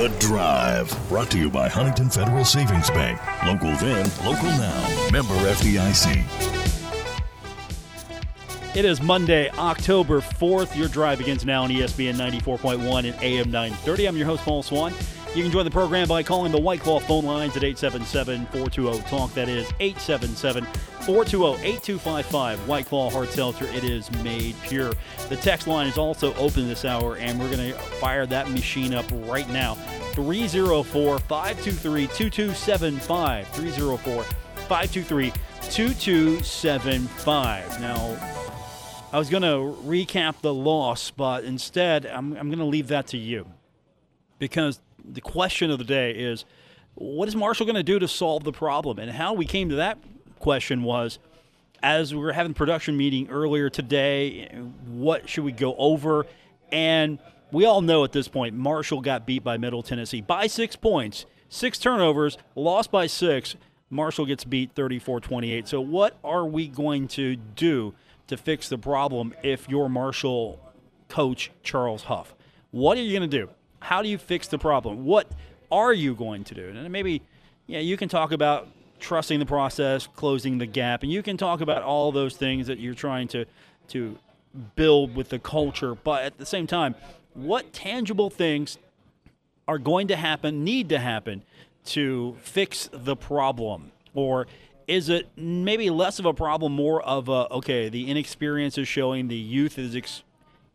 The Drive, brought to you by Huntington Federal Savings Bank. Local then, local now. Member FDIC. It is Monday, October 4th. Your drive begins now on ESPN 94.1 and AM 930. I'm your host, Paul Swann. You can join the program by calling the White Claw phone lines at 877 420 TALK. That is 877 420 8255. White Claw Hard Seltzer. It is made pure. The text line is also open this hour, and we're going to fire that machine up right now. 304 523 2275. 304 523 2275. Now, I was going to recap the loss, but instead, I'm, I'm going to leave that to you. Because the question of the day is what is Marshall going to do to solve the problem? And how we came to that question was as we were having production meeting earlier today, what should we go over? And we all know at this point, Marshall got beat by Middle Tennessee by six points, six turnovers, lost by six. Marshall gets beat 34 28. So, what are we going to do to fix the problem if you're Marshall coach Charles Huff? What are you going to do? How do you fix the problem? What are you going to do? And maybe, yeah, you can talk about trusting the process, closing the gap, and you can talk about all those things that you're trying to to build with the culture. But at the same time, what tangible things are going to happen, need to happen to fix the problem? Or is it maybe less of a problem, more of a, okay, the inexperience is showing, the youth is ex-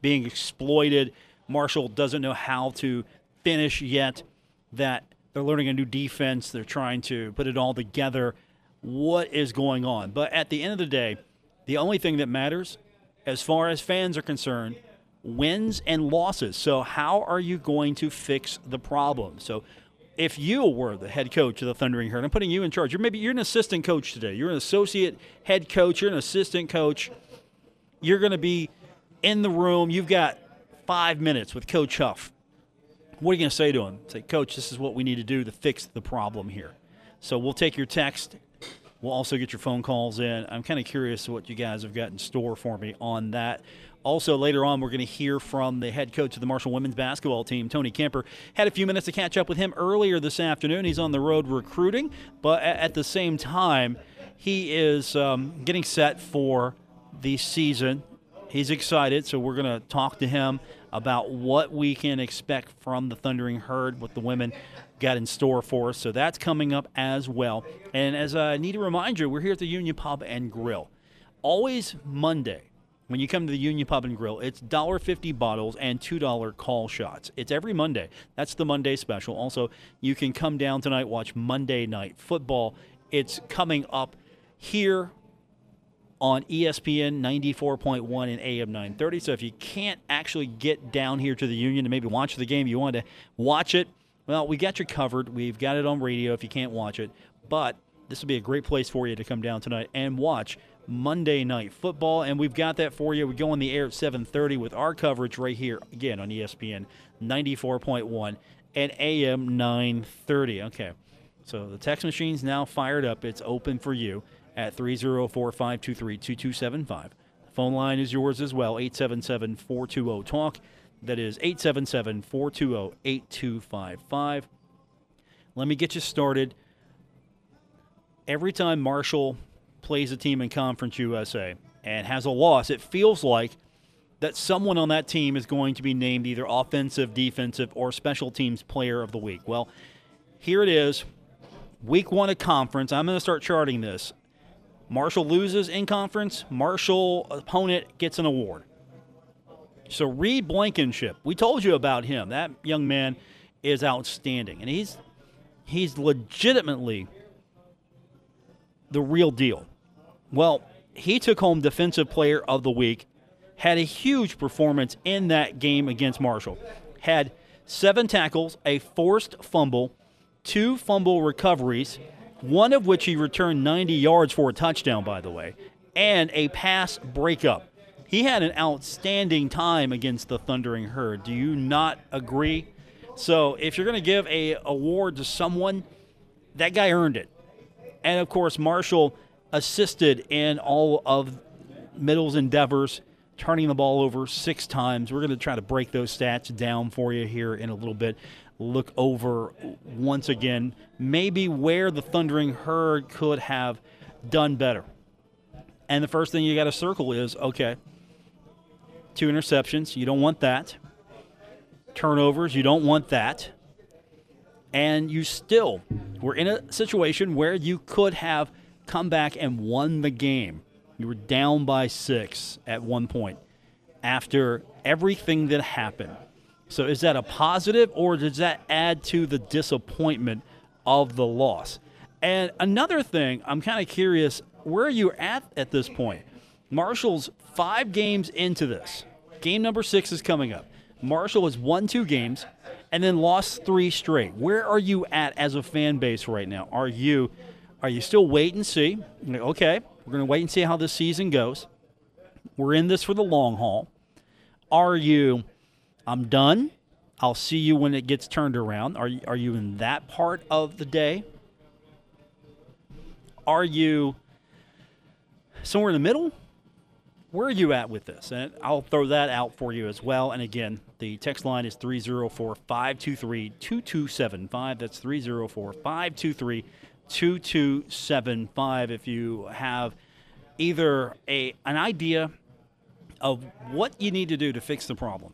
being exploited, Marshall doesn't know how to finish yet, that they're learning a new defense, they're trying to put it all together. What is going on? But at the end of the day, the only thing that matters, as far as fans are concerned, wins and losses. So, how are you going to fix the problem? So, if you were the head coach of the Thundering Herd, I'm putting you in charge. You're maybe you're an assistant coach today. You're an associate head coach. You're an assistant coach. You're going to be in the room. You've got five minutes with Coach Huff. What are you going to say to him? Say, Coach, this is what we need to do to fix the problem here. So we'll take your text. We'll also get your phone calls in. I'm kind of curious what you guys have got in store for me on that. Also, later on, we're going to hear from the head coach of the Marshall women's basketball team, Tony Kemper. Had a few minutes to catch up with him earlier this afternoon. He's on the road recruiting, but at the same time, he is um, getting set for the season. He's excited, so we're going to talk to him about what we can expect from the Thundering Herd, what the women got in store for us. So that's coming up as well. And as I need to remind you, we're here at the Union Pub and Grill. Always Monday, when you come to the Union Pub and Grill, it's $1.50 bottles and $2 call shots. It's every Monday. That's the Monday special. Also, you can come down tonight, watch Monday Night Football. It's coming up here on ESPN 94.1 and AM 930. So if you can't actually get down here to the Union to maybe watch the game, you want to watch it, well, we got you covered. We've got it on radio if you can't watch it. But this will be a great place for you to come down tonight and watch Monday Night Football, and we've got that for you. We go on the air at 7:30 with our coverage right here again on ESPN 94.1 and AM 930. Okay, so the text machine's now fired up. It's open for you at 304-523-2275. Phone line is yours as well, 877-420-TALK. That is 877-420-8255. Let me get you started. Every time Marshall plays a team in Conference USA and has a loss, it feels like that someone on that team is going to be named either offensive, defensive, or special teams player of the week. Well, here it is. Week one of conference. I'm going to start charting this. Marshall loses in conference. Marshall opponent gets an award. So Reed Blankenship, we told you about him. That young man is outstanding, and he's he's legitimately the real deal. Well, he took home Defensive Player of the Week, had a huge performance in that game against Marshall, had seven tackles, a forced fumble, two fumble recoveries, one of which he returned 90 yards for a touchdown, by the way, and a pass breakup. He had an outstanding time against the Thundering Herd. Do you not agree? So, if you're going to give a award to someone, that guy earned it. And of course, Marshall assisted in all of Middle's endeavors, turning the ball over six times. We're going to try to break those stats down for you here in a little bit. Look over once again, maybe where the Thundering Herd could have done better. And the first thing you got to circle is okay, two interceptions, you don't want that. Turnovers, you don't want that. And you still were in a situation where you could have come back and won the game. You were down by six at one point after everything that happened. So is that a positive or does that add to the disappointment of the loss? And another thing, I'm kind of curious where are you at at this point? Marshall's five games into this. Game number six is coming up. Marshall has won two games and then lost three straight. Where are you at as a fan base right now? Are you are you still wait and see? Okay, we're going to wait and see how this season goes. We're in this for the long haul. Are you I'm done. I'll see you when it gets turned around. Are you, are you in that part of the day? Are you somewhere in the middle? Where are you at with this? And I'll throw that out for you as well. And again, the text line is 304 523 2275. That's 304 523 2275. If you have either a, an idea of what you need to do to fix the problem,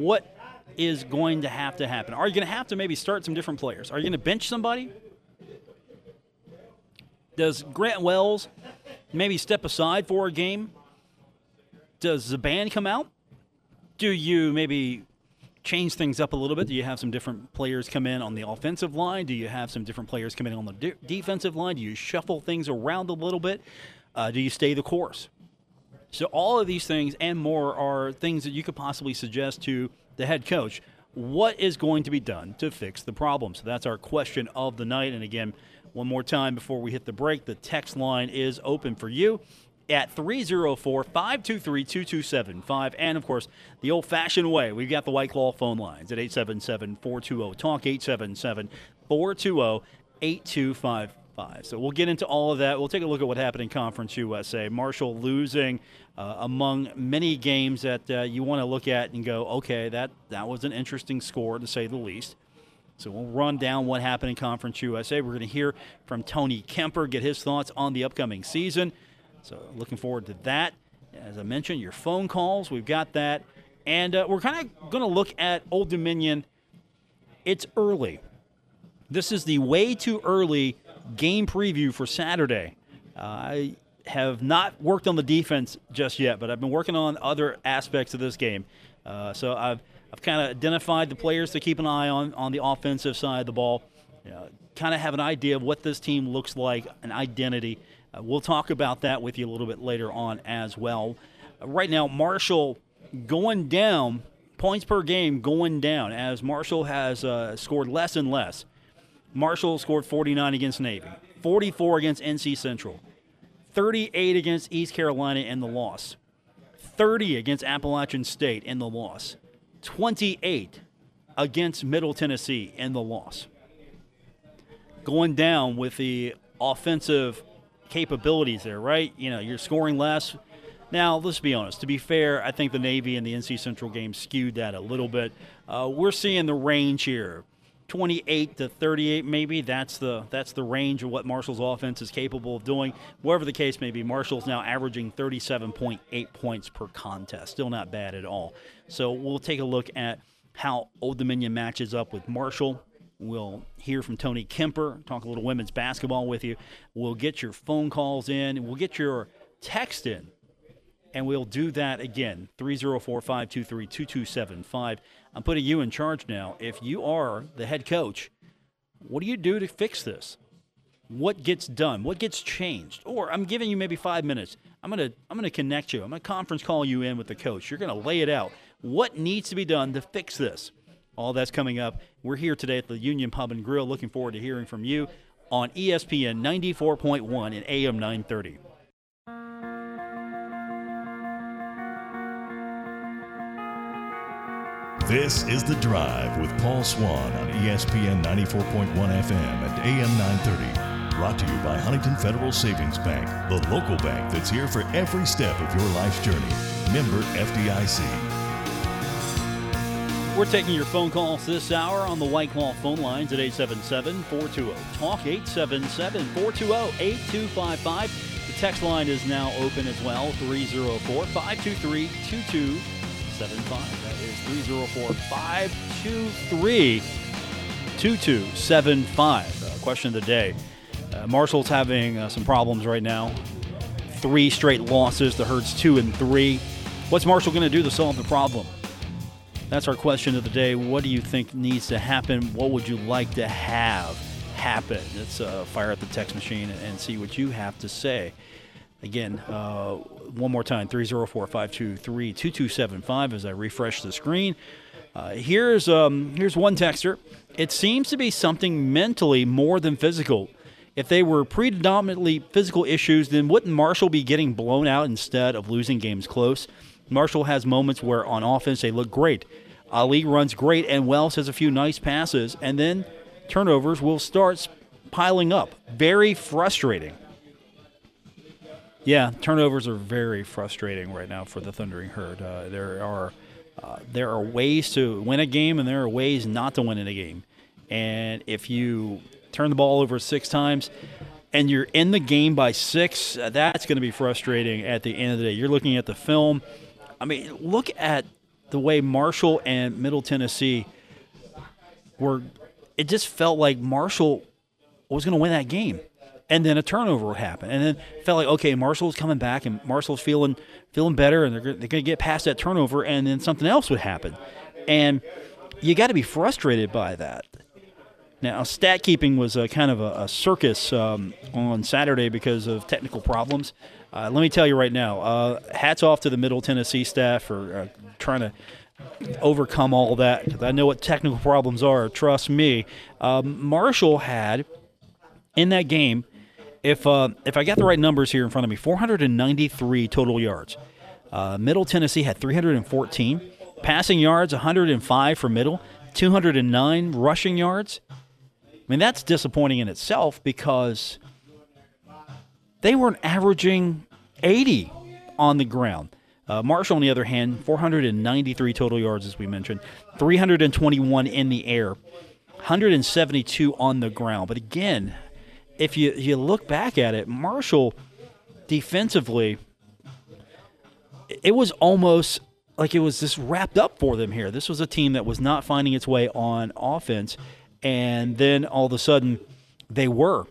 what is going to have to happen? Are you going to have to maybe start some different players? Are you going to bench somebody? Does Grant Wells maybe step aside for a game? Does band come out? Do you maybe change things up a little bit? Do you have some different players come in on the offensive line? Do you have some different players come in on the de- defensive line? Do you shuffle things around a little bit? Uh, do you stay the course? So, all of these things and more are things that you could possibly suggest to the head coach. What is going to be done to fix the problem? So, that's our question of the night. And again, one more time before we hit the break, the text line is open for you at 304 523 2275. And of course, the old fashioned way, we've got the White Claw phone lines at 877 420 TALK, 877 420 8255. So we'll get into all of that. We'll take a look at what happened in Conference USA. Marshall losing uh, among many games that uh, you want to look at and go, okay, that, that was an interesting score to say the least. So we'll run down what happened in Conference USA. We're going to hear from Tony Kemper, get his thoughts on the upcoming season. So looking forward to that. As I mentioned, your phone calls, we've got that. And uh, we're kind of going to look at Old Dominion. It's early. This is the way too early game preview for Saturday. Uh, have not worked on the defense just yet, but I've been working on other aspects of this game. Uh, so I've I've kind of identified the players to keep an eye on on the offensive side of the ball. You know, kind of have an idea of what this team looks like, an identity. Uh, we'll talk about that with you a little bit later on as well. Uh, right now, Marshall going down, points per game going down as Marshall has uh, scored less and less. Marshall scored 49 against Navy, 44 against NC Central, 38 against East Carolina in the loss, 30 against Appalachian State in the loss. 28 against Middle Tennessee in the loss. Going down with the offensive capabilities there, right? You know, you're scoring less. Now, let's be honest. To be fair, I think the Navy and the NC Central game skewed that a little bit. Uh, we're seeing the range here. 28 to 38 maybe. That's the that's the range of what Marshall's offense is capable of doing. Whatever the case may be Marshall's now averaging 37.8 points per contest. Still not bad at all. So we'll take a look at how Old Dominion matches up with Marshall. We'll hear from Tony Kemper, talk a little women's basketball with you. We'll get your phone calls in, we'll get your text in, and we'll do that again 304 523 2275. I'm putting you in charge now. If you are the head coach, what do you do to fix this? What gets done? What gets changed? Or I'm giving you maybe five minutes. I'm gonna I'm gonna connect you. I'm gonna conference call you in with the coach. You're gonna lay it out. What needs to be done to fix this? All that's coming up. We're here today at the Union Pub and Grill. Looking forward to hearing from you on ESPN 94.1 and AM 930. This is The Drive with Paul Swann on ESPN 94.1 FM and AM 930. Brought to you by Huntington Federal Savings Bank, the local bank that's here for every step of your life's journey. Member FDIC. We're taking your phone calls this hour on the White Claw phone lines at 877 420 TALK, 877 420 8255. The text line is now open as well 304 523 2275. That is 304 523 2275. Question of the day uh, Marshall's having uh, some problems right now. Three straight losses. The Herds two and three. What's Marshall going to do to solve the problem? That's our question of the day. What do you think needs to happen? What would you like to have happen? Let's uh, fire up the text machine and see what you have to say. Again, uh, one more time 304 523 2275 as I refresh the screen. Uh, here's, um, here's one texter. It seems to be something mentally more than physical. If they were predominantly physical issues, then wouldn't Marshall be getting blown out instead of losing games close? Marshall has moments where on offense they look great. Ali runs great, and Wells has a few nice passes, and then turnovers will start piling up. Very frustrating. Yeah, turnovers are very frustrating right now for the Thundering Herd. Uh, there are uh, there are ways to win a game, and there are ways not to win in a game. And if you turn the ball over six times, and you're in the game by six, uh, that's going to be frustrating at the end of the day. You're looking at the film I mean, look at the way Marshall and Middle Tennessee were. It just felt like Marshall was going to win that game, and then a turnover would happen, and then felt like okay, Marshall's coming back, and Marshall's feeling feeling better, and they're they're going to get past that turnover, and then something else would happen, and you got to be frustrated by that. Now, stat keeping was a kind of a, a circus um, on Saturday because of technical problems. Uh, let me tell you right now, uh, hats off to the Middle Tennessee staff for uh, trying to overcome all that I know what technical problems are. Trust me. Um, Marshall had in that game, if uh, if I got the right numbers here in front of me, 493 total yards. Uh, Middle Tennessee had 314 passing yards, 105 for Middle, 209 rushing yards. I mean that's disappointing in itself because they weren't averaging 80 on the ground. Uh, Marshall, on the other hand, 493 total yards, as we mentioned, 321 in the air, 172 on the ground. But again, if you, you look back at it, Marshall defensively, it was almost like it was just wrapped up for them here. This was a team that was not finding its way on offense, and then all of a sudden they were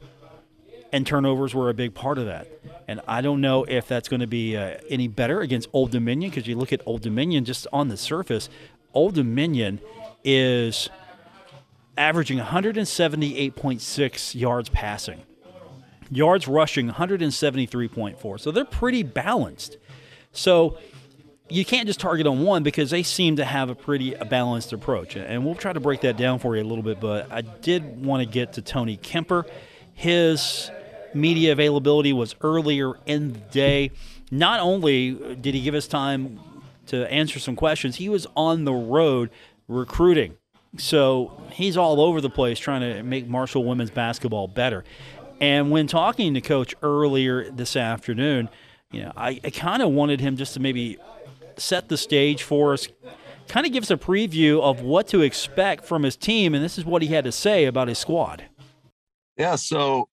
and turnovers were a big part of that. And I don't know if that's going to be uh, any better against Old Dominion because you look at Old Dominion just on the surface, Old Dominion is averaging 178.6 yards passing, yards rushing 173.4. So they're pretty balanced. So you can't just target on one because they seem to have a pretty balanced approach. And we'll try to break that down for you a little bit. But I did want to get to Tony Kemper. His media availability was earlier in the day. Not only did he give us time to answer some questions, he was on the road recruiting. So he's all over the place trying to make Marshall women's basketball better. And when talking to coach earlier this afternoon, you know, I, I kind of wanted him just to maybe set the stage for us, kind of give us a preview of what to expect from his team. And this is what he had to say about his squad. Yeah. So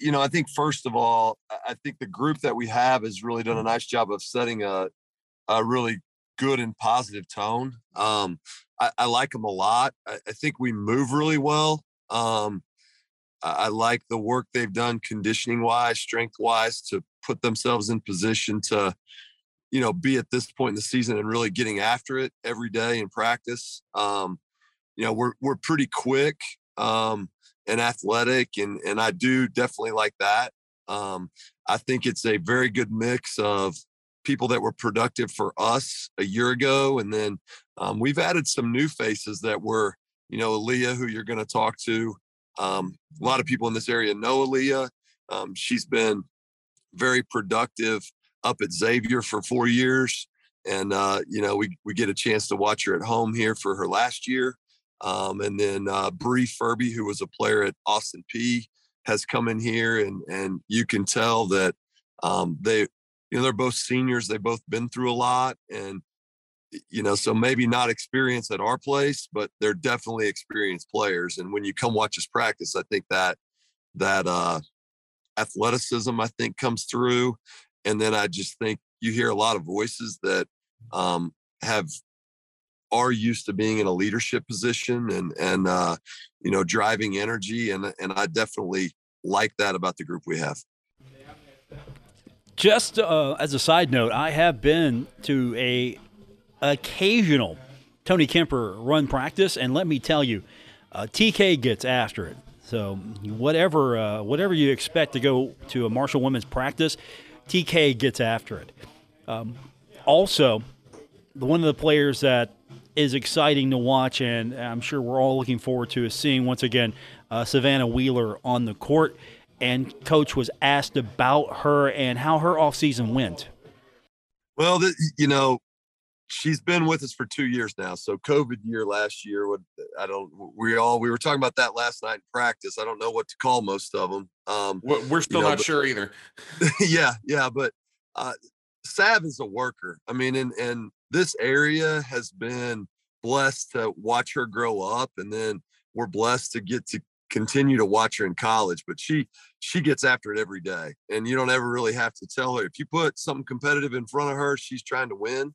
you know, I think first of all, I think the group that we have has really done a nice job of setting a a really good and positive tone. Um, I, I like them a lot. I, I, think we move really well. Um, I, I like the work they've done conditioning wise, strength wise, to put themselves in position to, you know, be at this point in the season and really getting after it every day in practice. Um, you know, we're we're pretty quick. Um, and athletic, and and I do definitely like that. Um, I think it's a very good mix of people that were productive for us a year ago, and then um, we've added some new faces that were, you know, Aaliyah, who you're going to talk to. Um, a lot of people in this area know Aaliyah. Um, she's been very productive up at Xavier for four years, and uh, you know, we we get a chance to watch her at home here for her last year. Um, and then uh, Bree Furby, who was a player at Austin Peay, has come in here, and and you can tell that um, they, you know, they're both seniors. They've both been through a lot, and you know, so maybe not experience at our place, but they're definitely experienced players. And when you come watch us practice, I think that that uh, athleticism I think comes through, and then I just think you hear a lot of voices that um, have are used to being in a leadership position and and uh, you know driving energy, and and I definitely like that about the group we have. Just uh, as a side note, I have been to a occasional Tony Kemper run practice, and let me tell you, uh, TK gets after it. So whatever uh, whatever you expect to go to a Marshall women's practice, TK gets after it. Um, also, one of the players that is exciting to watch, and I'm sure we're all looking forward to, is seeing once again uh, Savannah Wheeler on the court. And coach was asked about her and how her offseason went. Well, the, you know, she's been with us for two years now. So COVID year last year, what I don't, we all we were talking about that last night in practice. I don't know what to call most of them. Um, we're still you know, not but, sure either. yeah, yeah, but uh, Sav is a worker. I mean, and and this area has been blessed to watch her grow up, and then we're blessed to get to continue to watch her in college. But she she gets after it every day, and you don't ever really have to tell her if you put something competitive in front of her, she's trying to win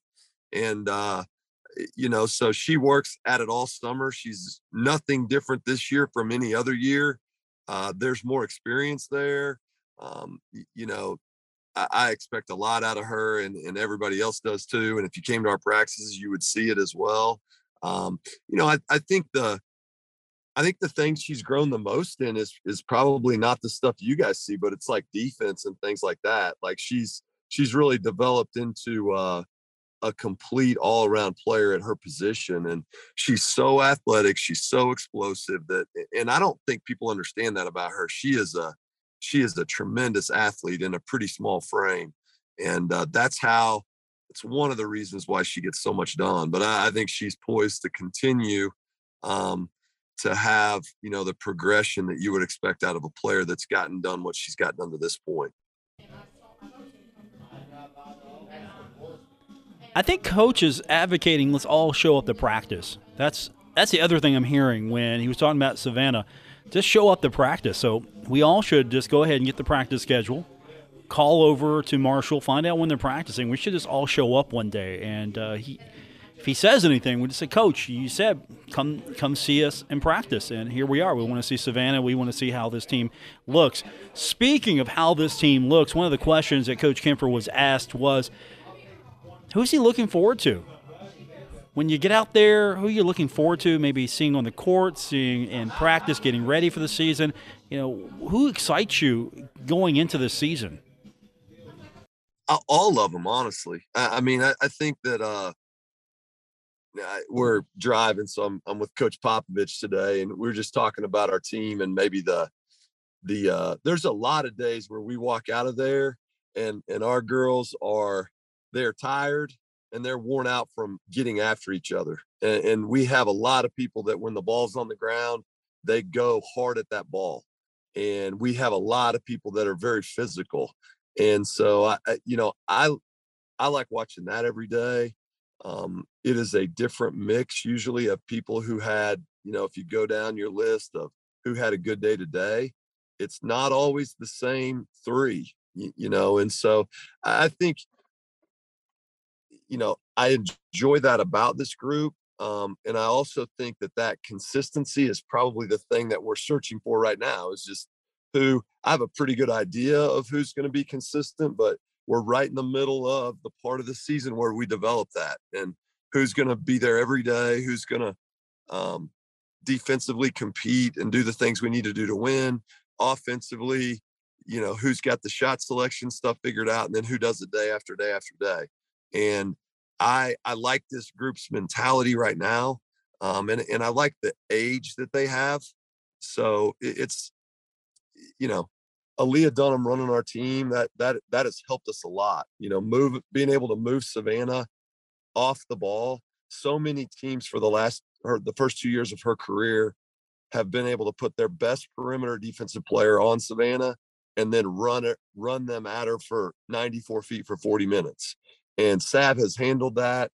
and uh, you know, so she works at it all summer. She's nothing different this year from any other year. Uh, there's more experience there. Um, you know, I, I, expect a lot out of her, and, and everybody else does too. And if you came to our practices, you would see it as well. Um, you know, I, I think the I think the thing she's grown the most in is is probably not the stuff you guys see, but it's like defense and things like that. Like she's she's really developed into uh, a complete all around player at her position. And she's so athletic. She's so explosive that, and I don't think people understand that about her. She is a, she is a tremendous athlete in a pretty small frame. And uh, that's how, it's one of the reasons why she gets so much done. But I, I think she's poised to continue um, to have, you know, the progression that you would expect out of a player that's gotten done what she's gotten done to this point. I think coach is advocating let's all show up to practice. That's that's the other thing I'm hearing when he was talking about Savannah. Just show up to practice. So we all should just go ahead and get the practice schedule, call over to Marshall, find out when they're practicing. We should just all show up one day. And uh, he, if he says anything, we just say, Coach, you said come come see us in practice, and here we are. We want to see Savannah. We want to see how this team looks. Speaking of how this team looks, one of the questions that Coach Kemper was asked was Who's he looking forward to? When you get out there, who are you looking forward to? Maybe seeing on the court, seeing in practice, getting ready for the season. You know, who excites you going into the season? All of them, honestly. I, mean, I, I, think that uh, we're driving, so I'm, I'm with Coach Popovich today, and we are just talking about our team and maybe the the uh, there's a lot of days where we walk out of there and and our girls are they're tired and they're worn out from getting after each other. And, and, we have a lot of people that when the ball's on the ground, they go hard at that ball. And we have a lot of people that are very physical. And so I, you know, I I like watching that every day. Um, it is a different mix usually of people who had, you know, if you go down your list of who had a good day today, it's not always the same three, you, you know. And so I think you know, I enjoy that about this group. Um, and I also think that that consistency is probably the thing that we're searching for right now is just who I have a pretty good idea of who's going to be consistent, but we're right in the middle of the part of the season where we develop that and who's going to be there every day, who's going to um, defensively compete and do the things we need to do to win, offensively, you know, who's got the shot selection stuff figured out, and then who does it day after day after day. And I I like this group's mentality right now, um, and and I like the age that they have. So it, it's you know, Aaliyah Dunham running our team that that that has helped us a lot. You know, move being able to move Savannah off the ball. So many teams for the last or the first two years of her career have been able to put their best perimeter defensive player on Savannah and then run it, run them at her for 94 feet for 40 minutes. And Sav has handled that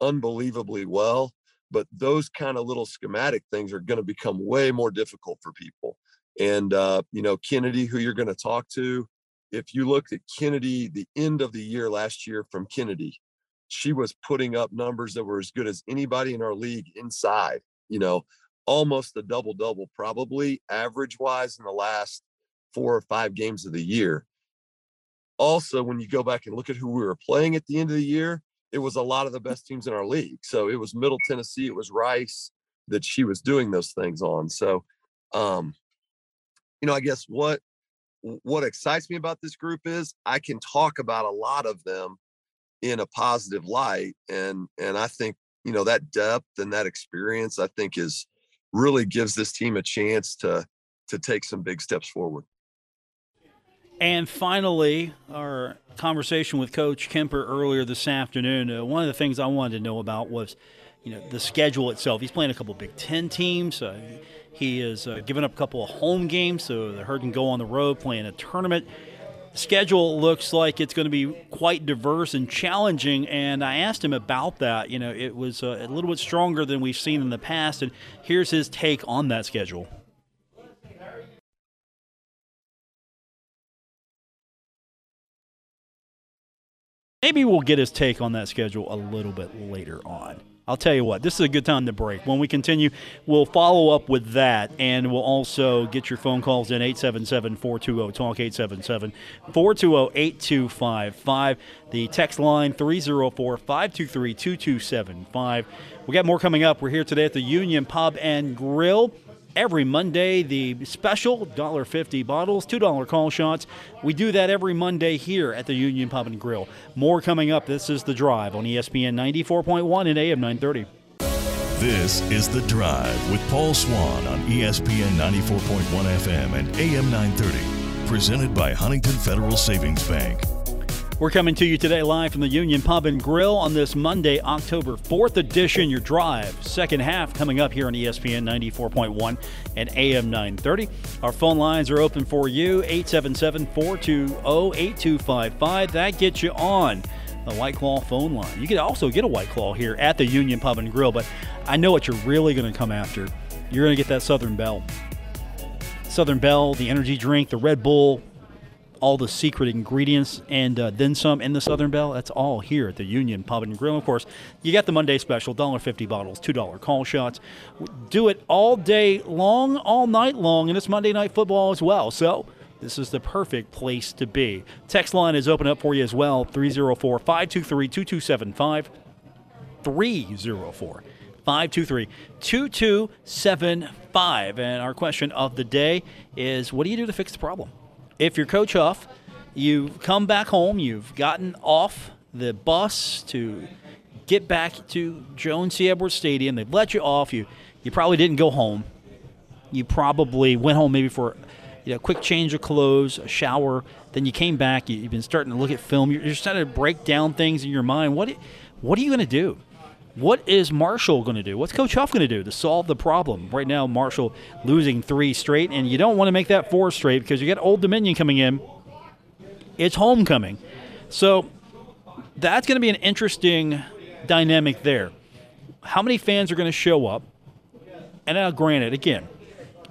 unbelievably well. But those kind of little schematic things are going to become way more difficult for people. And, uh, you know, Kennedy, who you're going to talk to, if you looked at Kennedy, the end of the year last year from Kennedy, she was putting up numbers that were as good as anybody in our league inside, you know, almost a double double, probably average wise in the last four or five games of the year. Also, when you go back and look at who we were playing at the end of the year, it was a lot of the best teams in our league. So it was Middle Tennessee, it was Rice that she was doing those things on. So, um, you know, I guess what what excites me about this group is I can talk about a lot of them in a positive light, and and I think you know that depth and that experience I think is really gives this team a chance to to take some big steps forward. And finally, our conversation with Coach Kemper earlier this afternoon. Uh, one of the things I wanted to know about was, you know, the schedule itself. He's playing a couple Big Ten teams. Uh, he has uh, given up a couple of home games, so the herd can go on the road playing a tournament. Schedule looks like it's going to be quite diverse and challenging, and I asked him about that. You know, it was uh, a little bit stronger than we've seen in the past, and here's his take on that schedule. Maybe we'll get his take on that schedule a little bit later on. I'll tell you what, this is a good time to break. When we continue, we'll follow up with that, and we'll also get your phone calls in 877 420 TALK 877 420 8255. The text line 304 523 2275. We got more coming up. We're here today at the Union Pub and Grill every Monday. The special $1.50 bottles, $2 call shots. We do that every Monday here at the Union Pub and Grill. More coming up. This is The Drive on ESPN 94.1 and AM 930. This is The Drive with Paul Swann on ESPN 94.1 FM and AM 930. Presented by Huntington Federal Savings Bank. We're coming to you today live from the Union Pub and Grill on this Monday, October 4th edition. Your drive, second half coming up here on ESPN 94.1 and AM 930. Our phone lines are open for you 877 420 8255. That gets you on the White Claw phone line. You can also get a White Claw here at the Union Pub and Grill, but I know what you're really going to come after. You're going to get that Southern Belle. Southern Belle, the energy drink, the Red Bull, all the secret ingredients and uh, then some in the Southern Belle. That's all here at the Union Pub and Grill. Of course, you got the Monday special, $1.50 bottles, $2 call shots. Do it all day long, all night long, and it's Monday Night Football as well. So this is the perfect place to be. Text line is open up for you as well, 304 523 2275. 304 523 2275. And our question of the day is what do you do to fix the problem? If you're Coach Huff, you've come back home, you've gotten off the bus to get back to Joan C. Edwards Stadium. They've let you off. You you probably didn't go home. You probably went home maybe for you know, a quick change of clothes, a shower. Then you came back. You, have been starting to look at film. You're, you're starting to break down things in your mind. What what are you going to do? What is Marshall going to do? What's Coach Huff going to do to solve the problem? Right now, Marshall losing three straight, and you don't want to make that four straight because you got Old Dominion coming in. It's homecoming. So that's going to be an interesting dynamic there. How many fans are going to show up? And now, granted, again,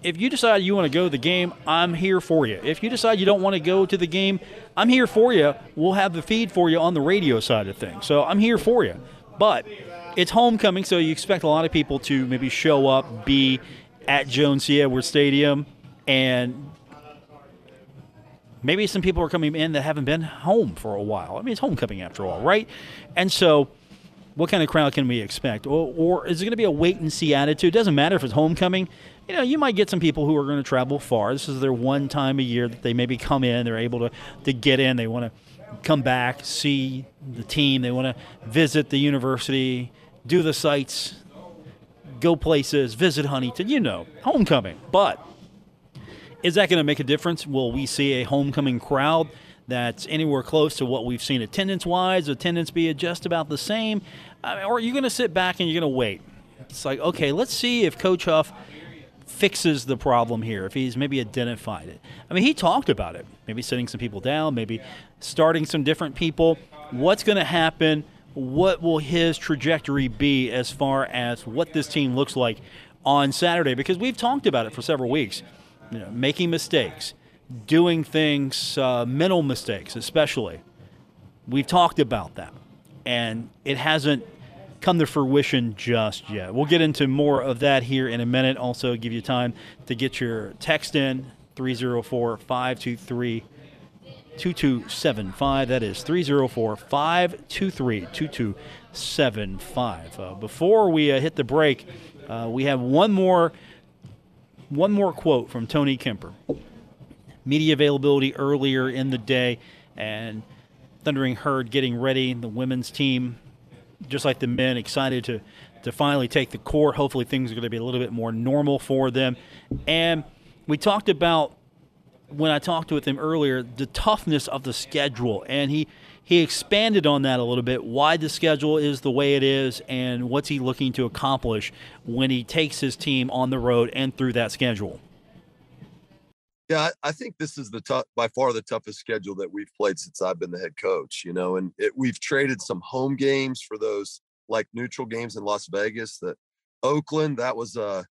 if you decide you want to go to the game, I'm here for you. If you decide you don't want to go to the game, I'm here for you. We'll have the feed for you on the radio side of things. So I'm here for you. But it's homecoming, so you expect a lot of people to maybe show up, be at Joan C. Edwards Stadium, and maybe some people are coming in that haven't been home for a while. I mean, it's homecoming after all, right? And so, what kind of crowd can we expect? Or, or is it going to be a wait and see attitude? It doesn't matter if it's homecoming. You know, you might get some people who are going to travel far. This is their one time a year that they maybe come in. They're able to, to get in. They want to come back, see the team. They want to visit the university, do the sites, go places, visit Huntington, you know, homecoming. But is that going to make a difference? Will we see a homecoming crowd that's anywhere close to what we've seen attendance wise? Attendance be just about the same? Or are you going to sit back and you're going to wait? It's like, okay, let's see if Coach Huff fixes the problem here, if he's maybe identified it. I mean, he talked about it. Maybe sitting some people down, maybe starting some different people. What's going to happen what will his trajectory be as far as what this team looks like on Saturday? Because we've talked about it for several weeks. You know, making mistakes, doing things, uh, mental mistakes, especially. We've talked about that, and it hasn't come to fruition just yet. We'll get into more of that here in a minute. Also, give you time to get your text in 304 523 2275. That is 304 523 2275. Uh, before we uh, hit the break, uh, we have one more one more quote from Tony Kemper. Media availability earlier in the day, and Thundering Herd getting ready. The women's team, just like the men, excited to to finally take the court. Hopefully, things are going to be a little bit more normal for them. And we talked about when I talked with him earlier the toughness of the schedule, and he he expanded on that a little bit. Why the schedule is the way it is, and what's he looking to accomplish when he takes his team on the road and through that schedule. Yeah, I think this is the tough, by far the toughest schedule that we've played since I've been the head coach. You know, and it, we've traded some home games for those like neutral games in Las Vegas. That Oakland, that was uh,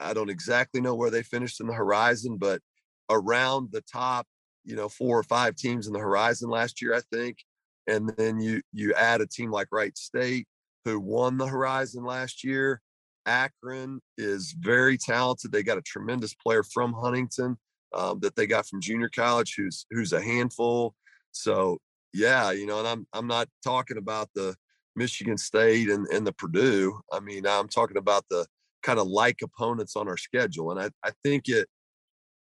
I don't exactly know where they finished in the horizon, but around the top, you know, four or five teams in the horizon last year, I think. And then you you add a team like Wright State, who won the horizon last year. Akron is very talented. They got a tremendous player from Huntington um, that they got from junior college who's who's a handful. So yeah, you know, and I'm I'm not talking about the Michigan State and, and the Purdue. I mean, I'm talking about the kind of like opponents on our schedule. And I, I think it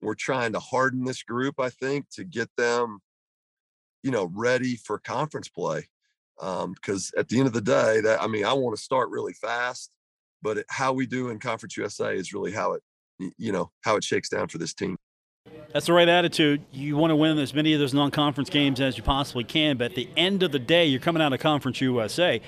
we're trying to harden this group, I think, to get them, you know, ready for conference play. Um, because at the end of the day, that I mean, I want to start really fast, but it, how we do in Conference USA is really how it, you know, how it shakes down for this team. That's the right attitude. You want to win as many of those non-conference games as you possibly can, but at the end of the day, you're coming out of Conference USA,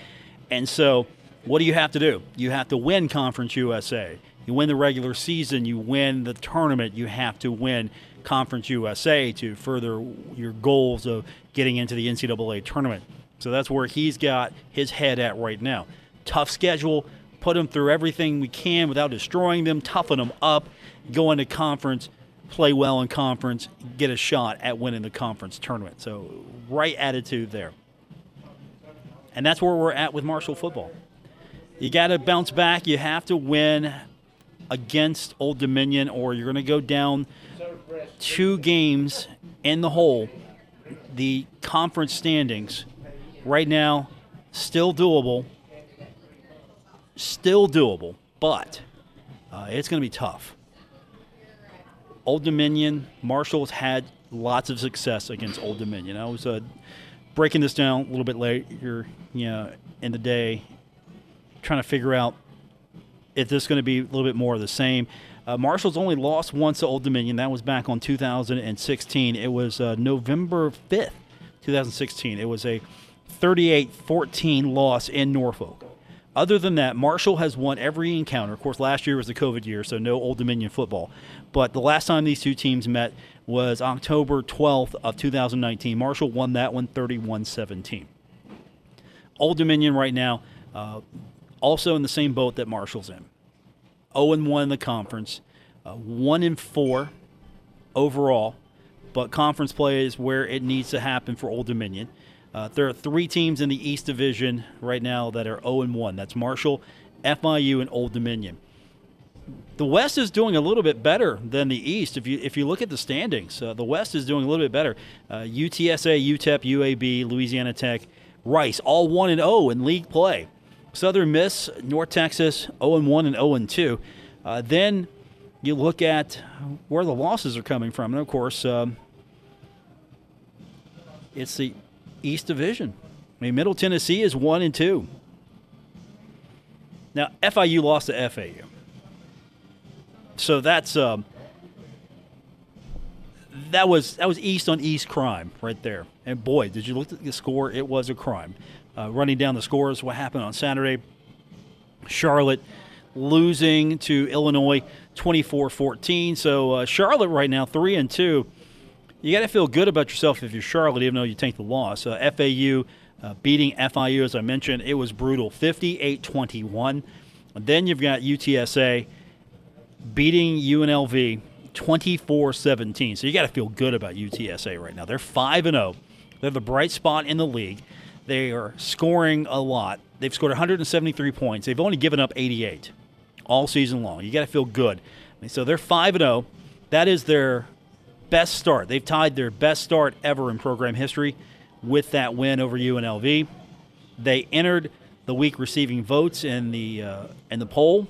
and so what do you have to do? You have to win Conference USA. You win the regular season, you win the tournament, you have to win Conference USA to further your goals of getting into the NCAA tournament. So that's where he's got his head at right now. Tough schedule, put them through everything we can without destroying them, toughen them up, go into conference play well in conference, get a shot at winning the conference tournament. So, right attitude there. And that's where we're at with Marshall football. You got to bounce back. You have to win against Old Dominion, or you're going to go down two games in the hole. The conference standings right now still doable, still doable, but uh, it's going to be tough. Old Dominion, Marshall's had lots of success against Old Dominion. I was uh, breaking this down a little bit later, you know, in the day, trying to figure out if this is going to be a little bit more of the same. Uh, Marshall's only lost once to Old Dominion. That was back on 2016. It was uh, November 5th, 2016. It was a 38 14 loss in Norfolk. Other than that, Marshall has won every encounter. Of course, last year was the COVID year, so no Old Dominion football. But the last time these two teams met was October 12th of 2019. Marshall won that one 31-17. Old Dominion right now, uh, also in the same boat that Marshall's in. 0 and 1 in the conference, uh, 1 and 4 overall, but conference play is where it needs to happen for Old Dominion. Uh, there are three teams in the East Division right now that are 0 and 1. That's Marshall, FIU, and Old Dominion. The West is doing a little bit better than the East. If you if you look at the standings, uh, the West is doing a little bit better. Uh, UTSA, UTEP, UAB, Louisiana Tech, Rice, all 1 and 0 in league play. Southern Miss, North Texas, 0 and 1 and 0 and 2. Uh, then you look at where the losses are coming from, and of course, um, it's the East Division. I mean, Middle Tennessee is one and two. Now FIU lost to FAU, so that's um, that was that was East on East crime right there. And boy, did you look at the score? It was a crime. Uh, running down the scores, what happened on Saturday? Charlotte losing to Illinois 24-14. So uh, Charlotte right now three and two you got to feel good about yourself if you're Charlotte, even though you take the loss. Uh, FAU uh, beating FIU, as I mentioned. It was brutal 58 21. Then you've got UTSA beating UNLV 24 17. So you got to feel good about UTSA right now. They're 5 0. They're the bright spot in the league. They are scoring a lot. They've scored 173 points. They've only given up 88 all season long. You got to feel good. So they're 5 0. That is their best start. They've tied their best start ever in program history with that win over UNLV. They entered the week receiving votes in the uh, in the poll,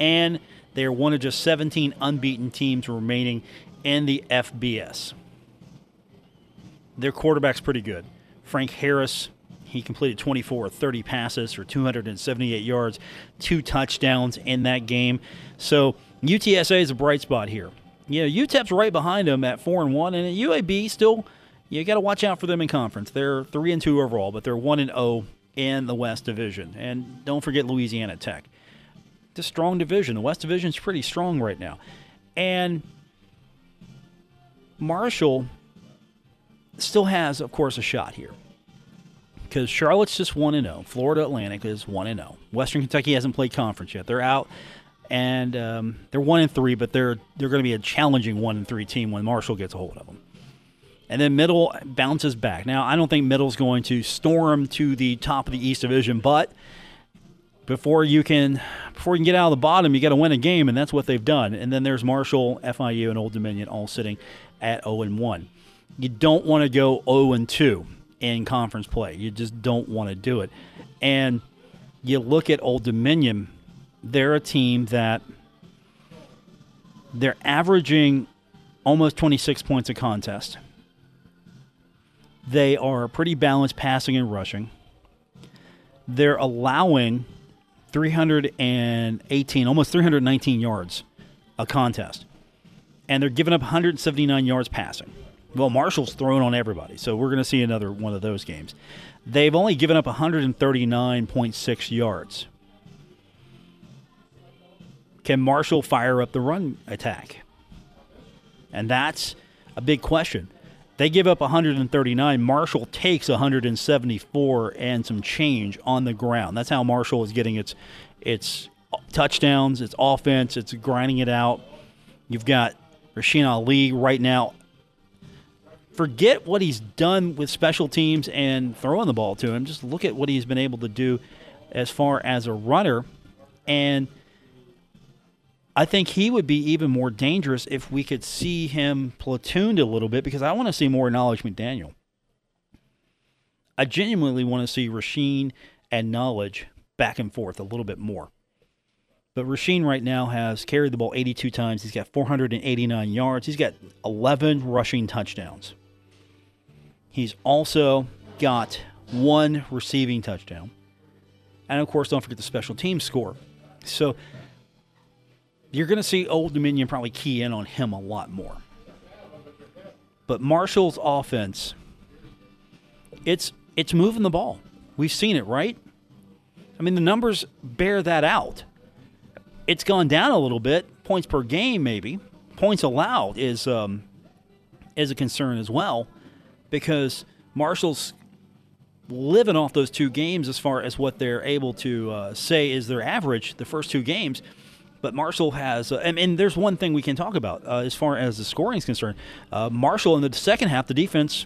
and they are one of just 17 unbeaten teams remaining in the FBS. Their quarterback's pretty good. Frank Harris, he completed 24 of 30 passes for 278 yards, two touchdowns in that game. So UTSA is a bright spot here. You know, UTEP's right behind them at four and one, and UAB still. You got to watch out for them in conference. They're three and two overall, but they're one and zero oh in the West Division. And don't forget Louisiana Tech. A strong division. The West Division is pretty strong right now, and Marshall still has, of course, a shot here because Charlotte's just 1 0. Florida Atlantic is 1 0. Western Kentucky hasn't played conference yet. They're out and um, they're 1 and 3, but they're they're going to be a challenging 1 and 3 team when Marshall gets a hold of them. And then Middle bounces back. Now, I don't think Middle's going to storm to the top of the East Division, but before you can before you can get out of the bottom, you got to win a game, and that's what they've done. And then there's Marshall, FIU, and Old Dominion all sitting at 0 and 1. You don't want to go 0 and 2 in conference play. You just don't want to do it. And you look at Old Dominion, they're a team that they're averaging almost 26 points a contest. They are pretty balanced passing and rushing. They're allowing 318, almost 319 yards a contest. And they're giving up 179 yards passing. Well, Marshall's thrown on everybody, so we're going to see another one of those games. They've only given up 139.6 yards. Can Marshall fire up the run attack? And that's a big question. They give up 139. Marshall takes 174 and some change on the ground. That's how Marshall is getting its its touchdowns, its offense, it's grinding it out. You've got Rasheen Ali right now. Forget what he's done with special teams and throwing the ball to him. Just look at what he's been able to do as far as a runner. And – I think he would be even more dangerous if we could see him platooned a little bit because I want to see more Knowledge McDaniel. I genuinely want to see Rasheen and Knowledge back and forth a little bit more. But Rasheen right now has carried the ball 82 times. He's got 489 yards. He's got 11 rushing touchdowns. He's also got one receiving touchdown. And of course, don't forget the special team score. So you're going to see Old Dominion probably key in on him a lot more. But Marshall's offense, it's it's moving the ball. We've seen it, right? I mean, the numbers bear that out. It's gone down a little bit, points per game maybe. Points allowed is um, is a concern as well, because Marshall's living off those two games as far as what they're able to uh, say is their average the first two games. But Marshall has, uh, and, and, there's one thing we can talk about uh, as far as the scoring is concerned. Uh, Marshall in the second half, the defense,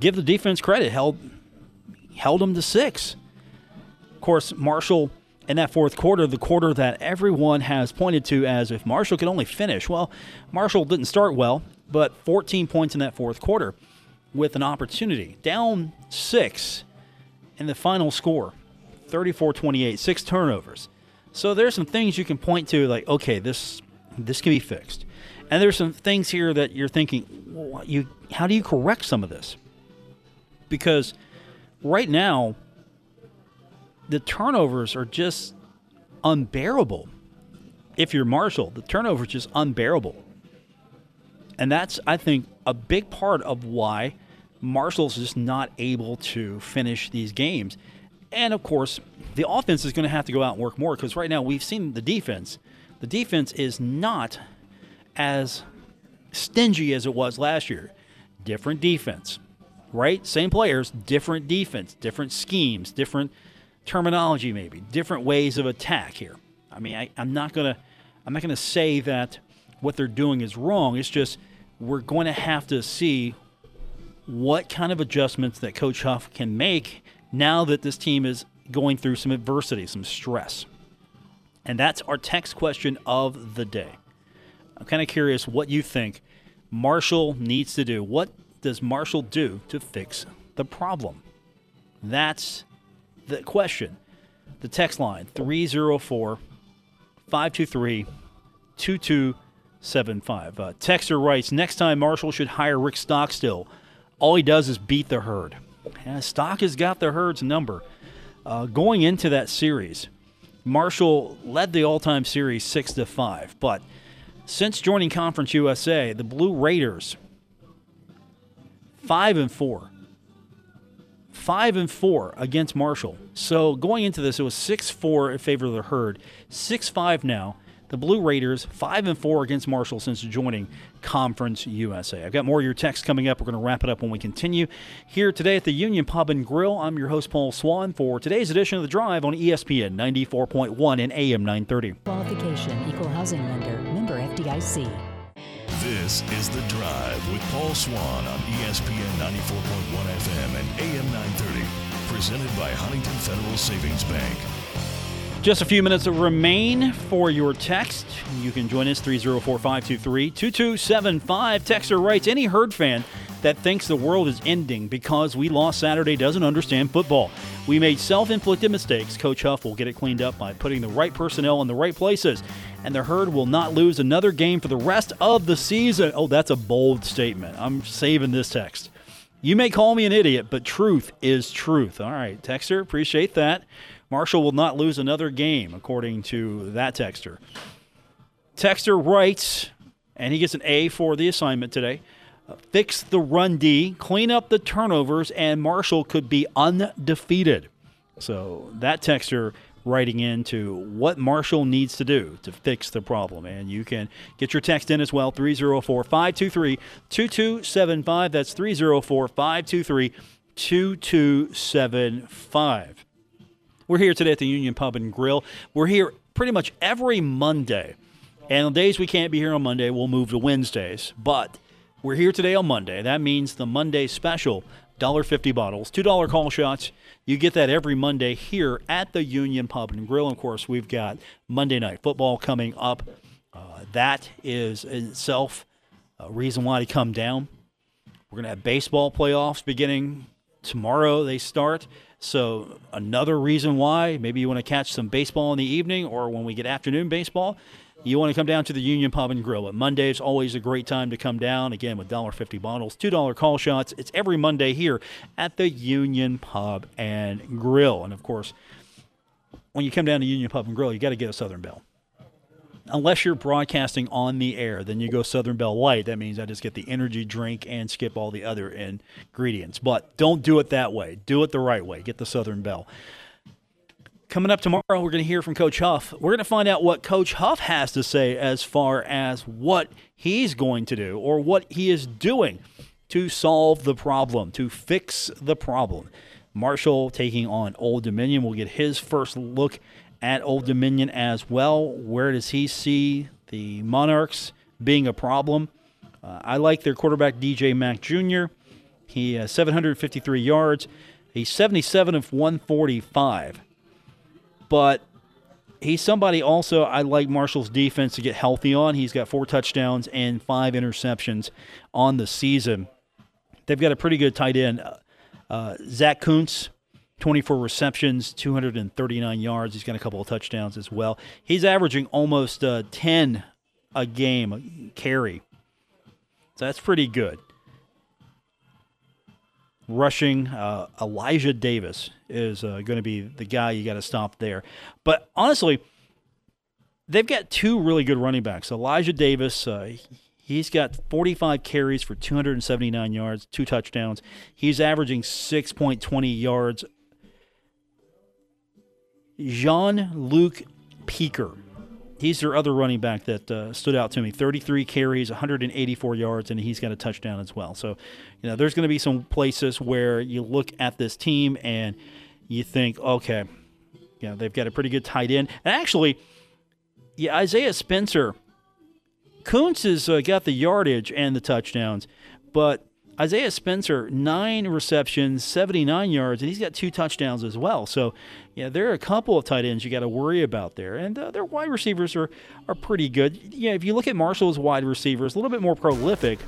give the defense credit, held held them to six. Of course, Marshall in that fourth quarter, the quarter that everyone has pointed to as if Marshall could only finish. Well, Marshall didn't start well, but 14 points in that fourth quarter with an opportunity. Down six in the final score, 34 28, six turnovers. So there's some things you can point to, like, okay, this this can be fixed, and there's some things here that you're thinking, you how do you correct some of this? Because right now, the turnovers are just unbearable. If you're Marshall, the turnovers just unbearable, and that's I think a big part of why Marshall's just not able to finish these games. And of course, the offense is going to have to go out and work more because right now we've seen the defense. The defense is not as stingy as it was last year. Different defense. right? Same players, different defense, different schemes, different terminology, maybe different ways of attack here. I mean, I, I'm not gonna, I'm not gonna say that what they're doing is wrong. It's just we're going to have to see what kind of adjustments that Coach Huff can make now that this team is going through some adversity, some stress. And that's our text question of the day. I'm kind of curious what you think Marshall needs to do. What does Marshall do to fix the problem? That's the question. The text line 304 523 2275. Uh, Texter writes Next time Marshall should hire Rick Stockstill. All he does is beat the herd. Yeah, Stock has got the herd's number. Uh, going into that series, Marshall led the all-time series six to five, but since joining Conference USA, the Blue Raiders five and four, five and four against Marshall. So going into this, it was six four in favor of the herd, six five now the Blue Raiders, 5 and 4 against Marshall since joining Conference USA. I've got more of your texts coming up. We're going to wrap it up when we continue. Here today at the Union Pub and Grill, I'm your host, Paul Swann for today's edition of The Drive on ESPN 94.1 and AM 930. Qualification Equal Housing Lender, member FDIC. This is The Drive with Paul Swann on ESPN 94.1 FM and AM 930. Presented by Huntington Federal Savings Bank. Just a few minutes remain for your text. You can join us 304 523 2275. Texter writes Any Herd fan that thinks the world is ending because we lost Saturday doesn't understand football. We made self inflicted mistakes. Coach Huff will get it cleaned up by putting the right personnel in the right places. And the Herd will not lose another game for the rest of the season. Oh, that's a bold statement. I'm saving this text. You may call me an idiot, but truth is truth. All right, Texter, appreciate that. Marshall will not lose another game, according to that texter. Texter writes, and he gets an A for the assignment today. Fix the run D, clean up the turnovers, and Marshall could be undefeated. So that texter writing into what Marshall needs to do to fix the problem. And you can get your text in as well 304 523 2275. That's 304 523 2275. We're here today at the Union Pub and Grill. We're here pretty much every Monday. And on days we can't be here on Monday, we'll move to Wednesdays. But we're here today on Monday. That means the Monday special, $1.50 bottles, $2 call shots. You get that every Monday here at the Union Pub and Grill. And of course, we've got Monday Night Football coming up. Uh, that is in itself a reason why to come down. We're going to have baseball playoffs beginning tomorrow. They start. So, another reason why maybe you want to catch some baseball in the evening or when we get afternoon baseball, you want to come down to the Union Pub and Grill. But Monday is always a great time to come down, again, with $1.50 bottles, $2 call shots. It's every Monday here at the Union Pub and Grill. And of course, when you come down to Union Pub and Grill, you got to get a Southern Belle unless you're broadcasting on the air, then you go Southern Bell Light. That means I just get the energy drink and skip all the other ingredients. But don't do it that way. Do it the right way. Get the Southern Bell. Coming up tomorrow, we're going to hear from Coach Huff. We're going to find out what Coach Huff has to say as far as what he's going to do or what he is doing to solve the problem, to fix the problem. Marshall taking on Old Dominion. We'll get his first look at Old Dominion as well. Where does he see the Monarchs being a problem? Uh, I like their quarterback, DJ Mack Jr. He has 753 yards. He's 77 of 145. But he's somebody also I like Marshall's defense to get healthy on. He's got four touchdowns and five interceptions on the season. They've got a pretty good tight end. Uh, Zack Kuntz, 24 receptions, 239 yards. He's got a couple of touchdowns as well. He's averaging almost uh, 10 a game carry. So that's pretty good. Rushing, uh, Elijah Davis is uh, going to be the guy you got to stop there. But honestly, they've got two really good running backs. Elijah Davis, uh, He's got 45 carries for 279 yards, two touchdowns. He's averaging 6.20 yards Jean Luc Peeker. he's their other running back that uh, stood out to me. 33 carries, 184 yards, and he's got a touchdown as well. So, you know, there's going to be some places where you look at this team and you think, okay, you know, they've got a pretty good tight end. And actually, yeah, Isaiah Spencer, Kuntz has uh, got the yardage and the touchdowns, but Isaiah Spencer, nine receptions, 79 yards, and he's got two touchdowns as well. So, yeah, there are a couple of tight ends you got to worry about there. And uh, their wide receivers are, are pretty good. Yeah, if you look at Marshall's wide receivers, a little bit more prolific,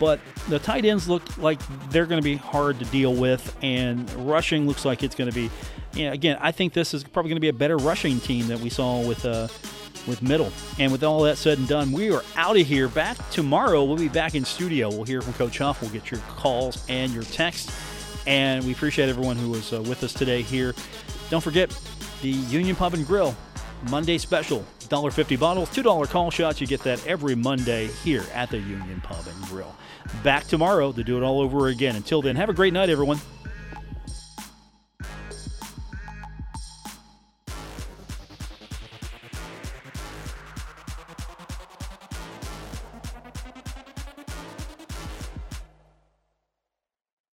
but the tight ends look like they're going to be hard to deal with, and rushing looks like it's going to be, yeah, again, I think this is probably going to be a better rushing team that we saw with. Uh, with Middle. And with all that said and done, we are out of here. Back tomorrow, we'll be back in studio. We'll hear from Coach Huff. We'll get your calls and your texts. And we appreciate everyone who was uh, with us today here. Don't forget the Union Pub and Grill Monday special. $1.50 bottles, $2 call shots. You get that every Monday here at the Union Pub and Grill. Back tomorrow to do it all over again. Until then, have a great night, everyone.